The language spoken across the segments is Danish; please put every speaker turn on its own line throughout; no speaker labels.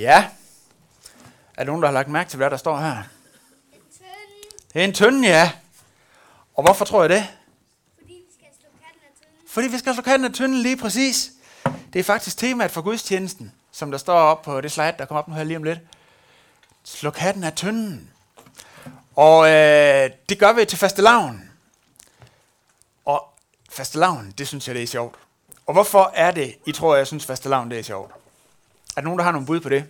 Ja. Er der nogen, der har lagt mærke til, hvad der står her? Det er en tynde, ja. Og hvorfor tror jeg det?
Fordi vi skal slå katten af tynden.
Fordi vi skal slå katten af tynden lige præcis. Det er faktisk temaet for gudstjenesten, som der står op på det slide, der kommer op nu her lige om lidt. Slå katten af tynden. Og øh, det gør vi til fastelavn. Og fastelavn, det synes jeg, det er sjovt. Og hvorfor er det, I tror, jeg synes, fastelavn det er sjovt? Er der nogen, der har nogle bud på det?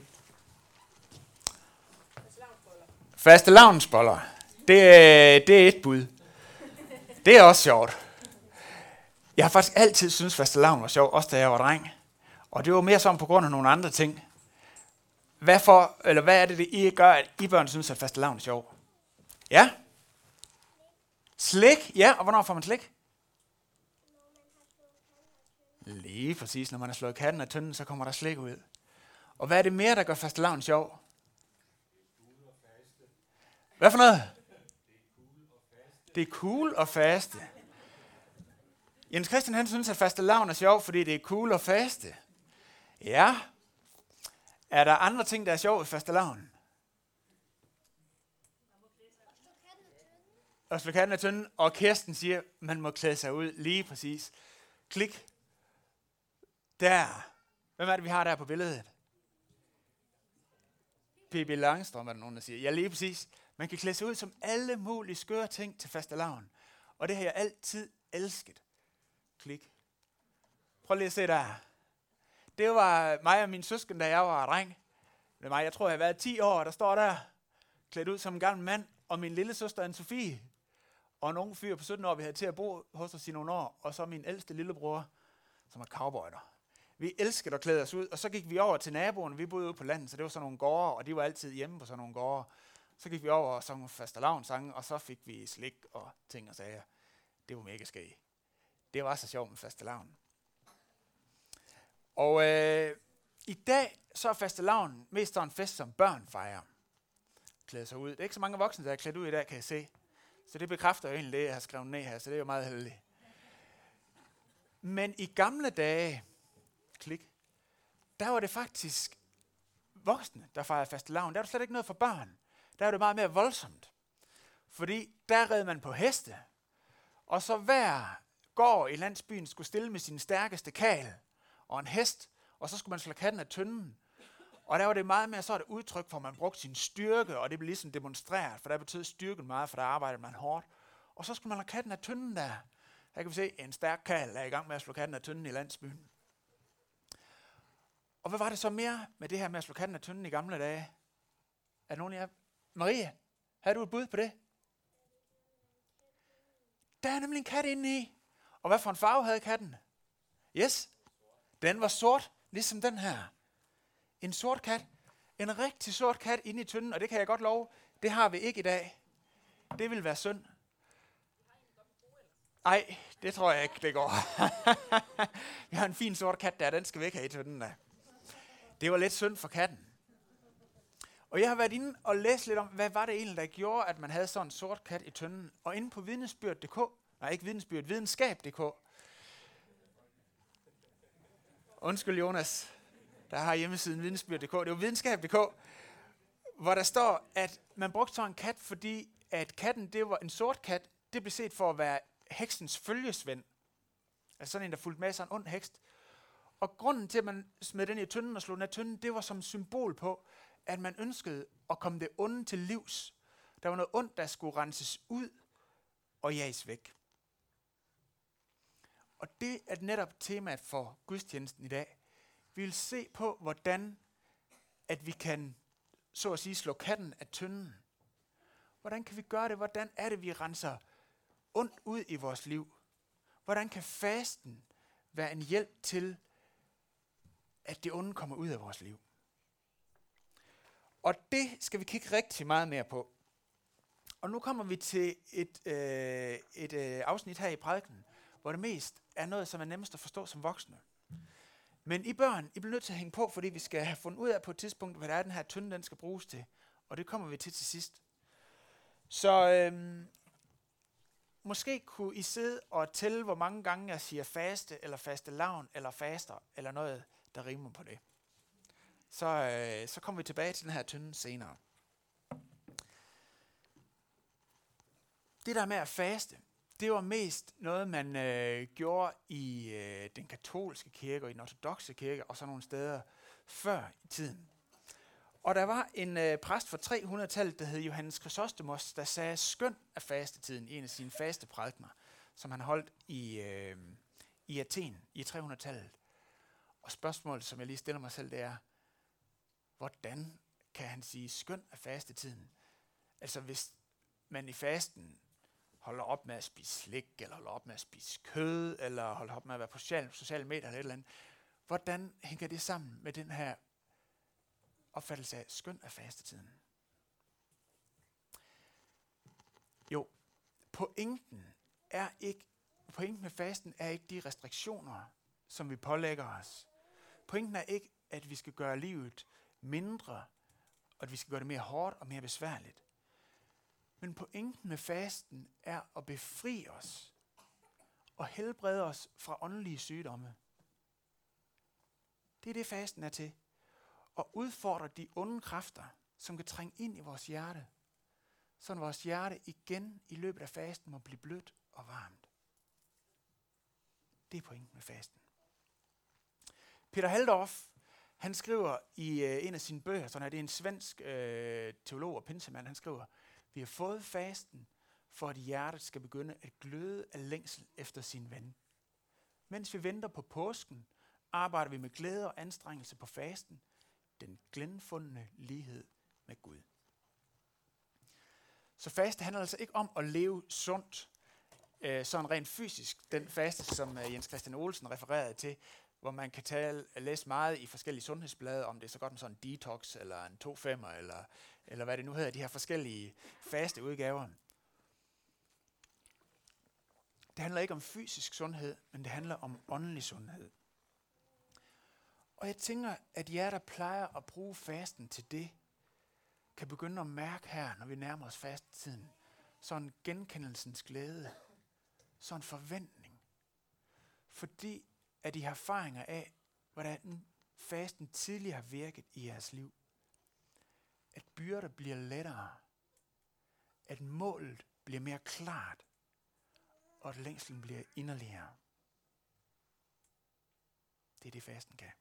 Faste lavnsboller. Det, er- det er et bud. Det er også sjovt. Jeg har faktisk altid syntes, fastelavn var sjov, også da jeg var dreng. Og det var mere sådan på grund af nogle andre ting. Hvad, for, eller hvad er det, det I gør, at I børn synes, at fastelavn er sjov? Ja? Slik? Ja, og hvornår får man slik? Lige præcis, når man har slået katten af tynden, så kommer der slik ud. Og hvad er det mere, der gør fastelavn sjov? Hvad for noget? Det er cool og faste. Jens Christian han synes, at faste lavn er sjov, fordi det er cool og faste. Ja. Er der andre ting, der er sjov i faste lavn? Og slå katten af tynden, og Kirsten siger, man må klæde sig ud lige præcis. Klik. Der. Hvem er det, vi har der på billedet? Pippi Langstrøm er der nogen, der siger. Ja, lige præcis. Man kan klæde sig ud som alle mulige skøre ting til fastelavn. Og det har jeg altid elsket. Klik. Prøv lige at se der. Det var mig og min søsken, da jeg var dreng. Det er mig, jeg tror, jeg har været 10 år, der står der, klædt ud som en gammel mand, og min lille søster anne Sofie, og en ung fyr på 17 år, vi havde til at bo hos os i nogle år, og så min ældste lillebror, som er cowboyder. Vi elskede at klæde os ud, og så gik vi over til naboen, vi boede ude på landet, så det var sådan nogle gårde, og de var altid hjemme på sådan nogle gårde. Så gik vi over og sang fastelavnsange, og så fik vi slik og ting og sager. Det var mega skægt. Det var så sjovt med fastelavn. Og øh, i dag så er fastelavn mest en fest, som børn fejrer. Klæder sig ud. Det er ikke så mange voksne, der er klædt ud i dag, kan jeg se. Så det bekræfter jo egentlig det, jeg har skrevet ned her, så det er jo meget heldigt. Men i gamle dage, klik, der var det faktisk voksne, der fejrede fastelavn. Der var det slet ikke noget for børn. Der var det meget mere voldsomt. Fordi der red man på heste, og så hver gård i landsbyen skulle stille med sin stærkeste kal og en hest, og så skulle man slå katten af tynden. Og der var det meget mere så et udtryk for, at man brugte sin styrke, og det blev ligesom demonstreret, for der betød styrken meget, for der arbejdede man hårdt. Og så skulle man lade katten af tynden der. Her kan vi se, en stærk kal er i gang med at slå katten af tynden i landsbyen. Og hvad var det så mere med det her med at slå katten af tynden i gamle dage? Er der nogen af jer? Maria, har du et bud på det? Der er nemlig en kat inde i. Og hvad for en farve havde katten? Yes, den var sort, ligesom den her. En sort kat. En rigtig sort kat inde i tynden, og det kan jeg godt love, det har vi ikke i dag. Det vil være synd. Nej, det tror jeg ikke, det går. vi har en fin sort kat der, den skal vi ikke have i tynden der. Det var lidt synd for katten. Og jeg har været inde og læst lidt om, hvad var det egentlig, der gjorde, at man havde sådan en sort kat i tønden. Og inde på vidnesbyrd.dk, nej ikke vidnesbyrd, videnskab.dk. Undskyld Jonas, der har hjemmesiden vidnesbyrd.dk. Det var videnskab.dk, hvor der står, at man brugte sådan en kat, fordi at katten, det var en sort kat, det blev set for at være heksens følgesvend. Altså sådan en, der fulgte med sig en ond hekst. Og grunden til, at man smed den i tynden og slog den af tynden, det var som symbol på, at man ønskede at komme det onde til livs. Der var noget ondt, der skulle renses ud og jages væk. Og det er netop temaet for gudstjenesten i dag. Vi vil se på, hvordan at vi kan, så at sige, slå katten af tynden. Hvordan kan vi gøre det? Hvordan er det, vi renser ondt ud i vores liv? Hvordan kan fasten være en hjælp til, at det onde kommer ud af vores liv? Og det skal vi kigge rigtig meget mere på. Og nu kommer vi til et, øh, et øh, afsnit her i prædiken, hvor det mest er noget, som er nemmest at forstå som voksne. Men I børn, I bliver nødt til at hænge på, fordi vi skal have fundet ud af på et tidspunkt, hvad der er, den her tynde, den skal bruges til. Og det kommer vi til til sidst. Så øhm, måske kunne I sidde og tælle, hvor mange gange jeg siger faste, eller faste lavn, eller faster, eller noget, der rimer på det. så, øh, så kommer vi tilbage til den her tynde senere. Det der med at faste, det var mest noget, man øh, gjorde i øh, den katolske kirke og i den ortodoxe kirke og så nogle steder før i tiden. Og der var en øh, præst fra 300-tallet, der hed Johannes Chrysostomos, der sagde skøn af fastetiden i en af sine faste prædikner, som han holdt i, øh, i Athen i 300-tallet. Og spørgsmålet, som jeg lige stiller mig selv, det er, hvordan kan han sige skøn af fastetiden? Altså hvis man i fasten holder op med at spise slik, eller holder op med at spise kød, eller holder op med at være på social, sociale medier eller et eller andet. Hvordan hænger det sammen med den her opfattelse af skøn af fastetiden? Jo, pointen er ikke, pointen med fasten er ikke de restriktioner, som vi pålægger os. Pointen er ikke, at vi skal gøre livet mindre, og at vi skal gøre det mere hårdt og mere besværligt. Men pointen med fasten er at befri os og helbrede os fra åndelige sygdomme. Det er det, fasten er til. Og udfordre de onde kræfter, som kan trænge ind i vores hjerte, så vores hjerte igen i løbet af fasten må blive blødt og varmt. Det er pointen med fasten. Peter Haldorf, han skriver i øh, en af sine bøger, sådan her, det er en svensk øh, teolog og pinsemand, han skriver, vi har fået fasten, for at hjertet skal begynde at gløde af længsel efter sin ven. Mens vi venter på påsken, arbejder vi med glæde og anstrengelse på fasten, den genfundne lighed med Gud. Så faste handler altså ikke om at leve sundt, øh, sådan rent fysisk. Den faste, som øh, Jens Christian Olsen refererede til, hvor man kan tale, læse meget i forskellige sundhedsblade, om det er så godt med sådan en detox, eller en 2 5 eller, eller hvad det nu hedder, de her forskellige faste udgaver. Det handler ikke om fysisk sundhed, men det handler om åndelig sundhed. Og jeg tænker, at jer, der plejer at bruge fasten til det, kan begynde at mærke her, når vi nærmer os fasttiden, sådan genkendelsens glæde, sådan forventning. Fordi at I har erfaringer af, hvordan fasten tidligere har virket i jeres liv. At byrder bliver lettere. At målet bliver mere klart. Og at længslen bliver inderligere. Det er det, fasten kan.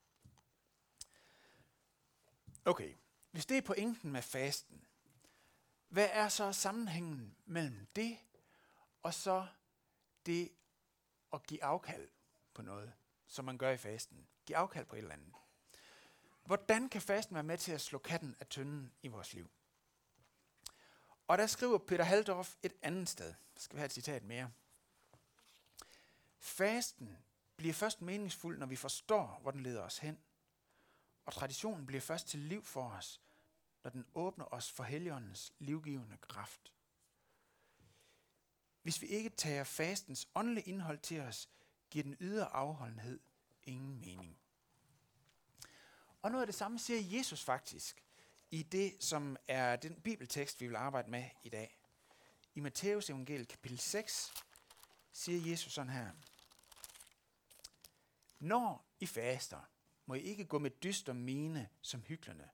Okay, hvis det er pointen med fasten, hvad er så sammenhængen mellem det og så det at give afkald på noget? Som man gør i fasten. Giv afkald på et eller andet. Hvordan kan fasten være med til at slå katten af tynden i vores liv? Og der skriver Peter Haldorf et andet sted. Skal vi have et citat mere. Fasten bliver først meningsfuld, når vi forstår, hvor den leder os hen. Og traditionen bliver først til liv for os, når den åbner os for Helligåndens livgivende kraft. Hvis vi ikke tager fastens åndelige indhold til os, giver den ydre afholdenhed ingen mening. Og noget af det samme siger Jesus faktisk i det, som er den bibeltekst, vi vil arbejde med i dag. I Matteus evangeliet kapitel 6 siger Jesus sådan her. Når I faster, må I ikke gå med dyster mine som hyklerne,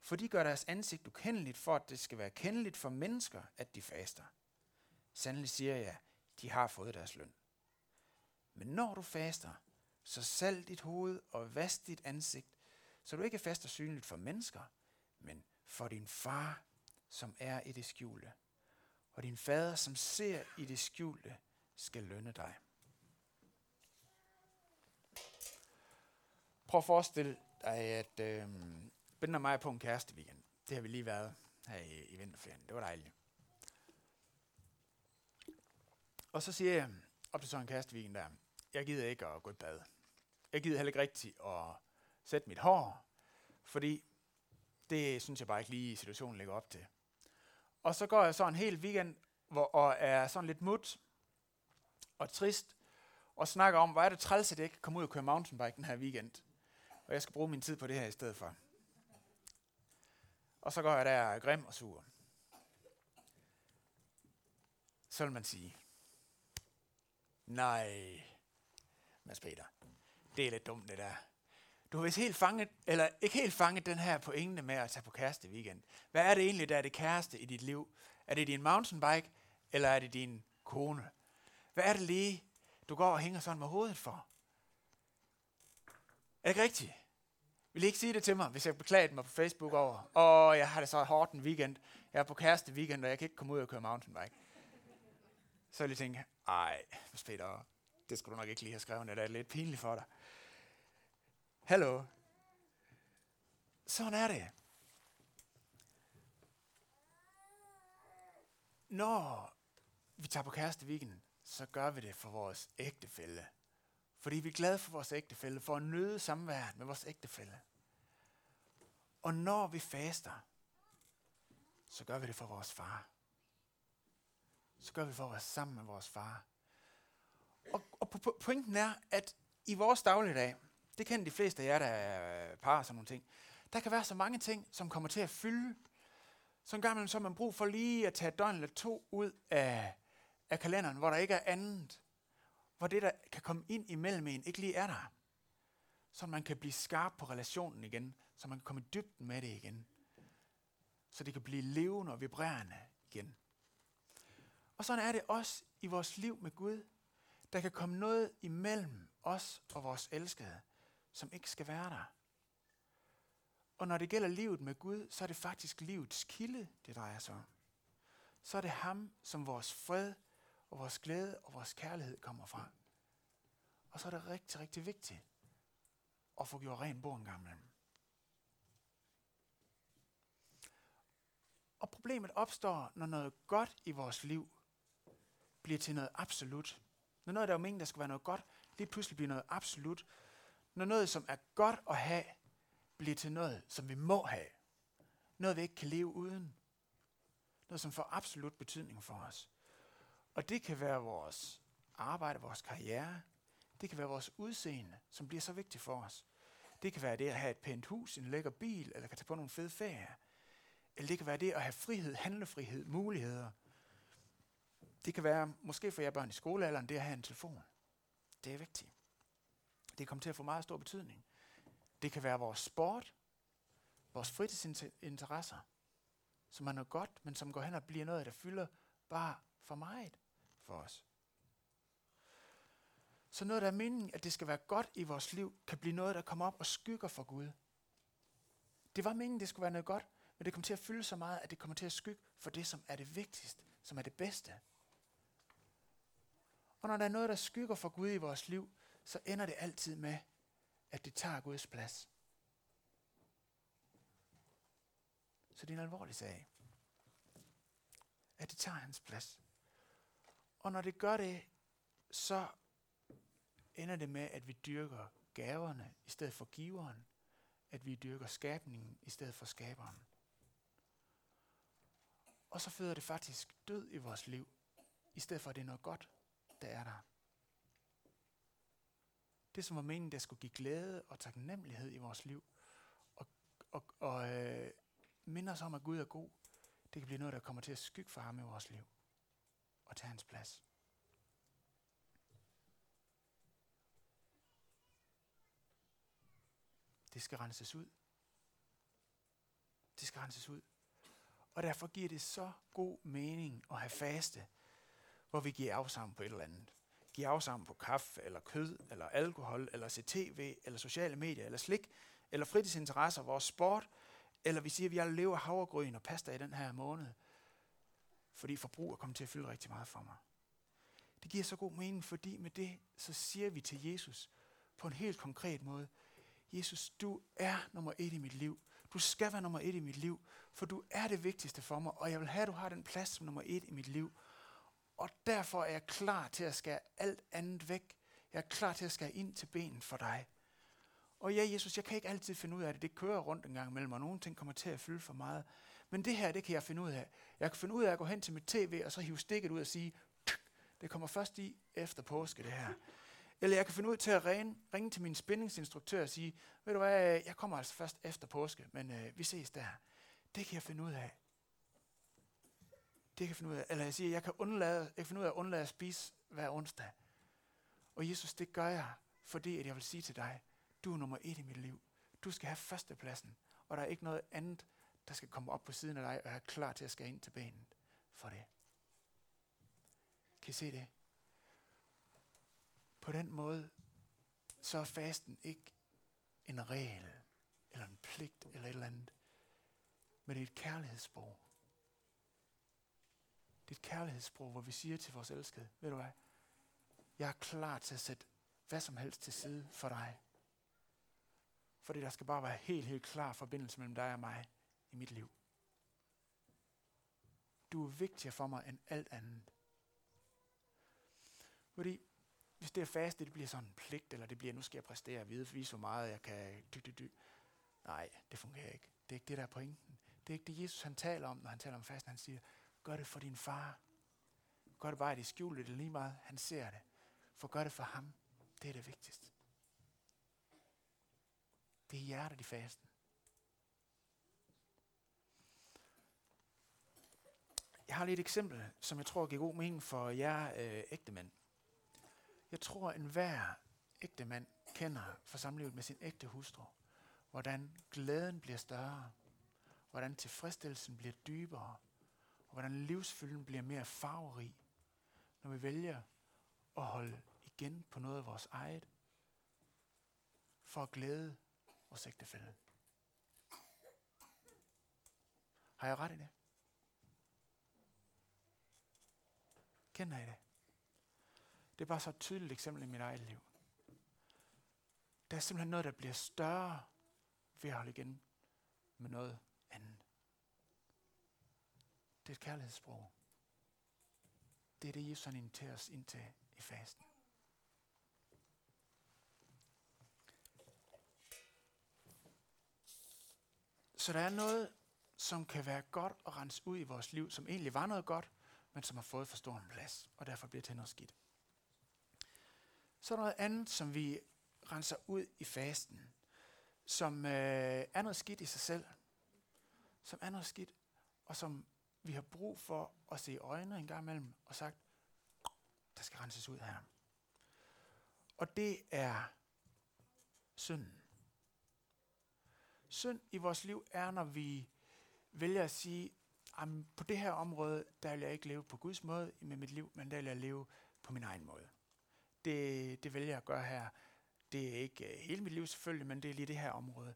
for de gør deres ansigt ukendeligt, for at det skal være kendeligt for mennesker, at de faster. Sandelig siger jeg, de har fået deres løn. Men når du faster, så salg dit hoved og vask dit ansigt, så du ikke faster synligt for mennesker, men for din far, som er i det skjulte. Og din fader, som ser i det skjulte, skal lønne dig. Prøv at forestille dig, at øh, Ben og mig er på en kæreste weekend. Det har vi lige været her i, i vinterferien. Det var dejligt. Og så siger jeg op til sådan en kæreste weekend der, jeg gider ikke at gå i bad. Jeg gider heller ikke rigtigt at sætte mit hår, fordi det synes jeg bare ikke lige situationen ligger op til. Og så går jeg så en hel weekend, hvor og er sådan lidt mut og trist, og snakker om, hvor er det træls, at jeg ikke kan komme ud og køre mountainbike den her weekend. Og jeg skal bruge min tid på det her i stedet for. Og så går jeg der grim og sur. Så vil man sige, nej, Mads Peter. Det er lidt dumt, det der. Du har vist helt fanget, eller ikke helt fanget den her pointe med at tage på kæreste weekend. Hvad er det egentlig, der er det kæreste i dit liv? Er det din mountainbike, eller er det din kone? Hvad er det lige, du går og hænger sådan med hovedet for? Er det ikke rigtigt? Vil I ikke sige det til mig, hvis jeg beklager mig på Facebook over, og jeg har det så hårdt en weekend, jeg er på kæreste weekend, og jeg kan ikke komme ud og køre mountainbike. Så vil jeg tænke, ej, Peter, det skulle du nok ikke lige have skrevet, det er lidt pinligt for dig. Hallo. Sådan er det. Når vi tager på kæreste weekend, så gør vi det for vores ægtefælle. Fordi vi er glade for vores ægtefælle, for at nøde samværet med vores ægtefælle. Og når vi faster, så gør vi det for vores far. Så gør vi det for at være sammen med vores far. Og, og pointen er, at i vores dagligdag, det kender de fleste af jer, der er par og sådan nogle ting, der kan være så mange ting, som kommer til at fylde. Så en gang så man brug for lige at tage et døgn eller to ud af, af kalenderen, hvor der ikke er andet. Hvor det, der kan komme ind imellem en, ikke lige er der. Så man kan blive skarp på relationen igen, så man kan komme i dybden med det igen. Så det kan blive levende og vibrerende igen. Og sådan er det også i vores liv med Gud. Der kan komme noget imellem os og vores elskede, som ikke skal være der. Og når det gælder livet med Gud, så er det faktisk livets kilde, det drejer sig om. Så er det ham, som vores fred og vores glæde og vores kærlighed kommer fra. Og så er det rigtig, rigtig vigtigt at få gjort ren bord en gang imellem. Og problemet opstår, når noget godt i vores liv bliver til noget absolut. Når noget, der er meningen, der skal være noget godt, lige pludselig bliver noget absolut. Når noget, som er godt at have, bliver til noget, som vi må have. Noget, vi ikke kan leve uden. Noget, som får absolut betydning for os. Og det kan være vores arbejde, vores karriere. Det kan være vores udseende, som bliver så vigtigt for os. Det kan være det at have et pænt hus, en lækker bil, eller kan tage på nogle fede ferier. Eller det kan være det at have frihed, handlefrihed, muligheder. Det kan være, måske for jer børn i skolealderen, det at have en telefon. Det er vigtigt. Det kommer til at få meget stor betydning. Det kan være vores sport, vores fritidsinteresser, som er noget godt, men som går hen og bliver noget, der fylder bare for meget for os. Så noget, der er meningen, at det skal være godt i vores liv, kan blive noget, der kommer op og skygger for Gud. Det var meningen, det skulle være noget godt, men det kommer til at fylde så meget, at det kommer til at skygge for det, som er det vigtigste, som er det bedste. Og når der er noget, der skygger for Gud i vores liv, så ender det altid med, at det tager Guds plads. Så det er en alvorlig sag. At det tager hans plads. Og når det gør det, så ender det med, at vi dyrker gaverne i stedet for giveren. At vi dyrker skabningen i stedet for skaberen. Og så føder det faktisk død i vores liv, i stedet for at det er noget godt, der er der. Det, som var meningen, der skulle give glæde og taknemmelighed i vores liv, og, og, og øh, minde os om, at Gud er god, det kan blive noget, der kommer til at skygge for ham i vores liv, og tage hans plads. Det skal renses ud. Det skal renses ud. Og derfor giver det så god mening at have faste, hvor vi giver afsavn på et eller andet. Giver afsavn på kaffe, eller kød, eller alkohol, eller se tv, eller sociale medier, eller slik, eller fritidsinteresser, vores sport, eller vi siger, at vi alle lever havregryn og pasta i den her måned, fordi forbrug er kommet til at fylde rigtig meget for mig. Det giver så god mening, fordi med det, så siger vi til Jesus på en helt konkret måde, Jesus, du er nummer et i mit liv. Du skal være nummer et i mit liv, for du er det vigtigste for mig, og jeg vil have, at du har den plads som nummer et i mit liv. Og derfor er jeg klar til at skære alt andet væk. Jeg er klar til at skære ind til benen for dig. Og ja, Jesus, jeg kan ikke altid finde ud af det. Det kører rundt en gang imellem, og nogle ting kommer til at fylde for meget. Men det her, det kan jeg finde ud af. Jeg kan finde ud af at gå hen til mit tv, og så hive stikket ud og sige, det kommer først i efter påske, det her. Eller jeg kan finde ud til at ringe, ringe til min spændingsinstruktør og sige, ved du hvad, jeg kommer altså først efter påske, men øh, vi ses der. Det kan jeg finde ud af. Det kan jeg finde ud af. Eller jeg siger, jeg kan, undlade, jeg kan finde ud af at undlade at spise hver onsdag. Og Jesus, det gør jeg, fordi at jeg vil sige til dig, Du er nummer et i mit liv. Du skal have førstepladsen. Og der er ikke noget andet, der skal komme op på siden af dig og er klar til at skære ind til benet for det. Kan I se det? På den måde, så er fasten ikke en regel, eller en pligt, eller et eller andet. Men det er et kærlighedssprog. Det er et kærlighedssprog, hvor vi siger til vores elskede, ved du hvad, jeg er klar til at sætte hvad som helst til side for dig. Fordi der skal bare være helt, helt klar forbindelse mellem dig og mig i mit liv. Du er vigtigere for mig end alt andet. Fordi hvis det er fast, det bliver sådan en pligt, eller det bliver, nu skal jeg præstere og vide, vise hvor meget jeg kan. Dy, dy, dy. Nej, det fungerer ikke. Det er ikke det, der er pointen. Det er ikke det, Jesus han taler om, når han taler om fasten. Han siger, gør det for din far. Gør det bare i det skjulte, det lige meget. Han ser det. For gør det for ham. Det er det vigtigste. Det er hjertet i fasten. Jeg har lige et eksempel, som jeg tror giver god mening for jer øh, ægte mænd. Jeg tror, enhver ægtemand ægte mand kender for samlivet med sin ægte hustru, hvordan glæden bliver større, hvordan tilfredsstillelsen bliver dybere, og hvordan livsfylden bliver mere farverig, når vi vælger at holde igen på noget af vores eget, for at glæde vores ægtefælde. Har jeg ret i det? Kender I det? Det er bare så et tydeligt eksempel i mit eget liv. Der er simpelthen noget, der bliver større ved at holde igen med noget er et kærlighedssprog. Det er det, Jesus han inviterer os ind til i fasten. Så der er noget, som kan være godt at rense ud i vores liv, som egentlig var noget godt, men som har fået for stor en plads, og derfor bliver til noget skidt. Så er der noget andet, som vi renser ud i fasten, som øh, er noget skidt i sig selv, som er noget skidt, og som vi har brug for at se øjnene en gang imellem, og sagt, der skal renses ud her. Og det er synden. Synd i vores liv er, når vi vælger at sige, på det her område, der vil jeg ikke leve på Guds måde med mit liv, men der vil jeg leve på min egen måde. Det, det vælger jeg at gøre her. Det er ikke øh, hele mit liv selvfølgelig, men det er lige det her område.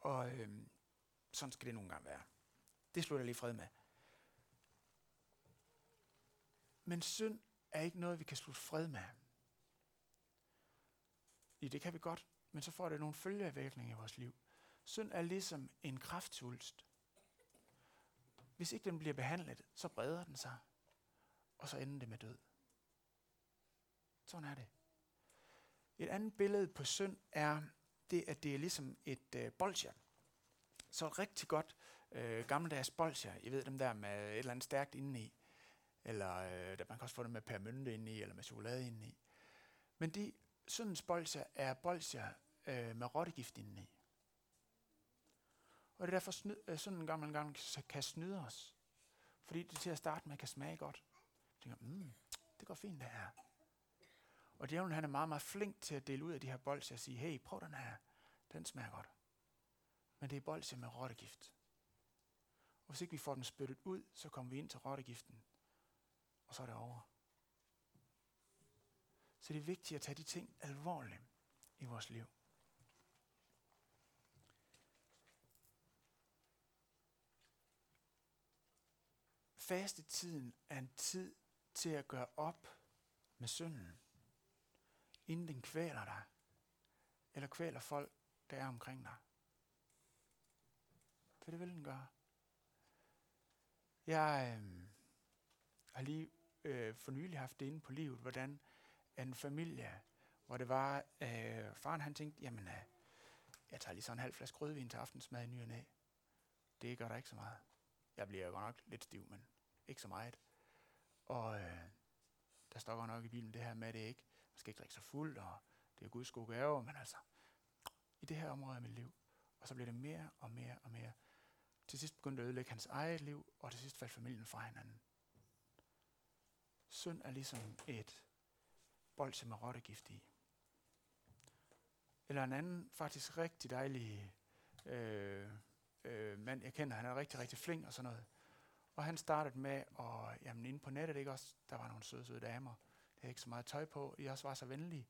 Og øhm, sådan skal det nogle gange være. Det slutter jeg lige fred med. Men synd er ikke noget, vi kan slutte fred med. I det kan vi godt, men så får det nogle følgevirkninger i vores liv. Synd er ligesom en kraftsvulst. Hvis ikke den bliver behandlet, så breder den sig, og så ender det med død. Sådan er det. Et andet billede på synd er, det, at det er ligesom et øh, bolsjer. Så rigtig godt øh, gammeldags bolsjer. I ved dem der med et eller andet stærkt indeni. Eller øh, man kan også få det med permynte indeni, eller med chokolade indeni. Men det, sådan en bolsje er bolsjer øh, med rottegift indeni. Og det er derfor, snyd, øh, sådan en gammel gang kan snyde os. Fordi det til at starte med kan smage godt. Jeg tænker, mm, det går fint det her. Og djævlen han er meget, meget flink til at dele ud af de her bolsjer og sige, hey, prøv den her. Den smager godt. Men det er bolsjer med rottegift. Og hvis ikke vi får den spyttet ud, så kommer vi ind til rottegiften. Og så er det over. Så det er vigtigt at tage de ting alvorligt i vores liv. Fastetiden er en tid til at gøre op med synden, inden den kvæler dig, eller kvæler folk, der er omkring dig. For det vil den gøre. Jeg øh, har lige øh, for nylig haft det inde på livet, hvordan en familie, hvor det var, øh, faren han tænkte, jamen, øh, jeg tager lige sådan en halv flaske rødvin til aftensmad i ny og næ. Det gør der ikke så meget. Jeg bliver jo godt nok lidt stiv, men ikke så meget. Og øh, der står godt nok i bilen det her med, at det ikke, man skal ikke drikke så fuld, og det er Guds gode gave, men altså, i det her område af mit liv. Og så bliver det mere og mere og mere. Til sidst begyndte det at ødelægge hans eget liv, og til sidst faldt familien fra hinanden. Synd er ligesom et bolse med rottegift i. Eller en anden faktisk rigtig dejlig øh, øh, mand, jeg kender, han er rigtig, rigtig flink og sådan noget. Og han startede med, at jamen inde på nettet, ikke også, der var nogle søde, søde damer. Der havde ikke så meget tøj på, de også var så venlige.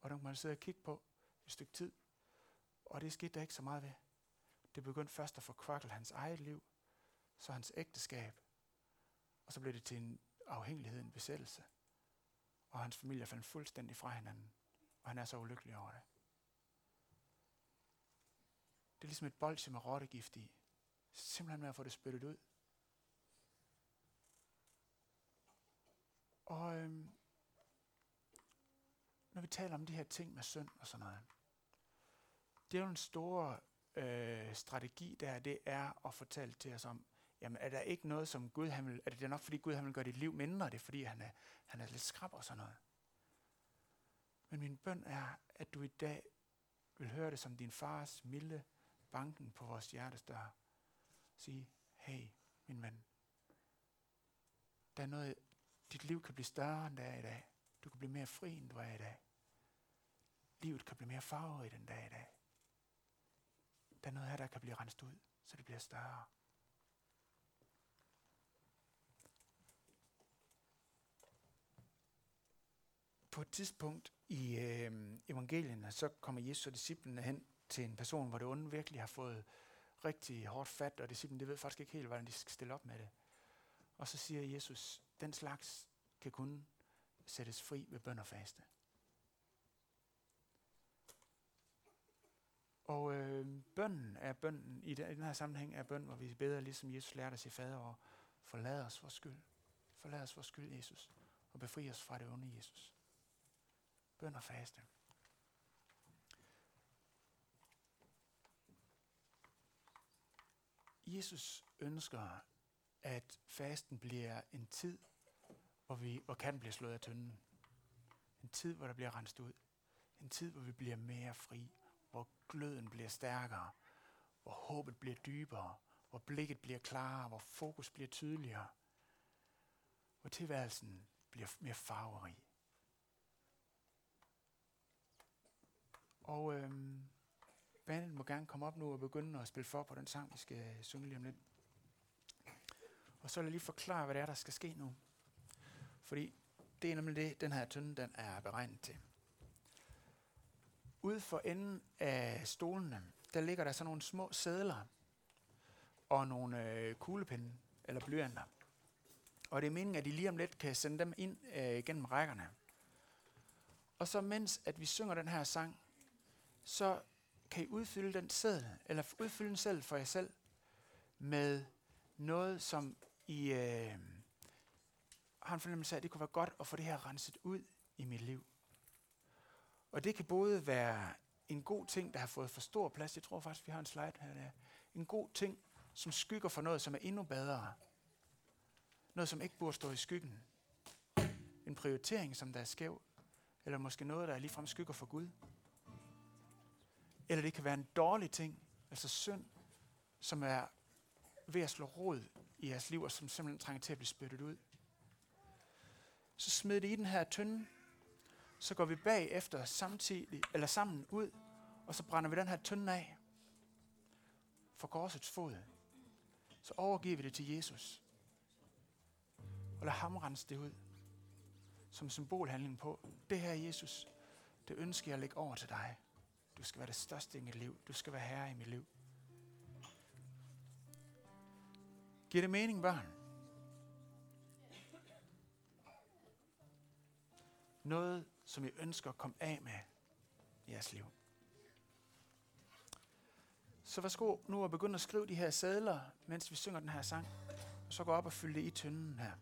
Og der kunne man sidde og kigge på et stykke tid. Og det skete der ikke så meget ved. Det begyndte først at forkvakle hans eget liv, så hans ægteskab. Og så blev det til en afhængighed, en besættelse. Og hans familie fandt fuldstændig fra hinanden. Og han er så ulykkelig over det. Det er ligesom et bolsje med rottegift i. Simpelthen med at få det spyttet ud. Og øhm, når vi taler om de her ting med synd og sådan noget, det er jo en stor øh, strategi der, det er at fortælle til os om, jamen er der ikke noget, som Gud han vil, er det nok fordi Gud han vil gøre dit liv mindre, det er fordi han er, han er lidt skrab og sådan noget. Men min bøn er, at du i dag vil høre det som din fars milde banken på vores hjertes dør. Sige, hey, min ven, der er noget, dit liv kan blive større, end det er i dag. Du kan blive mere fri, end du er i dag. Livet kan blive mere farverigt, end det er i dag. Der er noget her, der kan blive renset ud, så det bliver større. På et tidspunkt i øh, evangelierne, så kommer Jesus og disciplene hen til en person, hvor det onde virkelig har fået rigtig hårdt fat, og disciplen det ved faktisk ikke helt, hvordan de skal stille op med det. Og så siger Jesus, den slags kan kun sættes fri ved bøn og faste. Og øh, bønnen er bønnen, i den, i den her sammenhæng er bøn, hvor vi beder, ligesom Jesus lærte os i fader, og forlad os for skyld. Forlad os for skyld, Jesus, og befri os fra det onde, Jesus. Bøn og faste. Jesus ønsker, at fasten bliver en tid, hvor, vi, hvor katten bliver slået af tynden. En tid, hvor der bliver renset ud. En tid, hvor vi bliver mere fri. Hvor gløden bliver stærkere. Hvor håbet bliver dybere. Hvor blikket bliver klarere. Hvor fokus bliver tydeligere. Hvor tilværelsen bliver mere farverig. Og øhm, bandet må gerne komme op nu og begynde at spille for på den sang, vi skal synge lige om lidt. Og så vil jeg lige forklare, hvad det er, der skal ske nu. Fordi det er nemlig det, den her tønde den er beregnet til. Ude for enden af stolene, der ligger der sådan nogle små sædler og nogle øh, kuglepinde eller blyanter. Og det er meningen, at I lige om lidt kan sende dem ind øh, gennem rækkerne. Og så mens at vi synger den her sang, så kan I udfylde den seddel, eller udfylde en seddel for jer selv, med noget, som I øh, har en fornemmelse af, at det kunne være godt at få det her renset ud i mit liv. Og det kan både være en god ting, der har fået for stor plads. Jeg tror faktisk, vi har en slide her. Der. En god ting, som skygger for noget, som er endnu bedre. Noget, som ikke burde stå i skyggen. En prioritering, som der er skæv. Eller måske noget, der er ligefrem skygger for Gud. Eller det kan være en dårlig ting, altså synd, som er ved at slå rod i jeres liv, og som simpelthen trænger til at blive spyttet ud. Så smid det i den her tynde, så går vi bagefter samtidig, eller sammen ud, og så brænder vi den her tynde af for korsets fod. Så overgiver vi det til Jesus. Og lad ham rense det ud som symbolhandling på, det her Jesus, det ønsker jeg at lægge over til dig. Du skal være det største i mit liv. Du skal være herre i mit liv. Giver det mening, børn? Noget, som I ønsker at komme af med i jeres liv. Så værsgo nu at begynde at skrive de her sædler, mens vi synger den her sang. Og så gå op og fylde det i tynden her.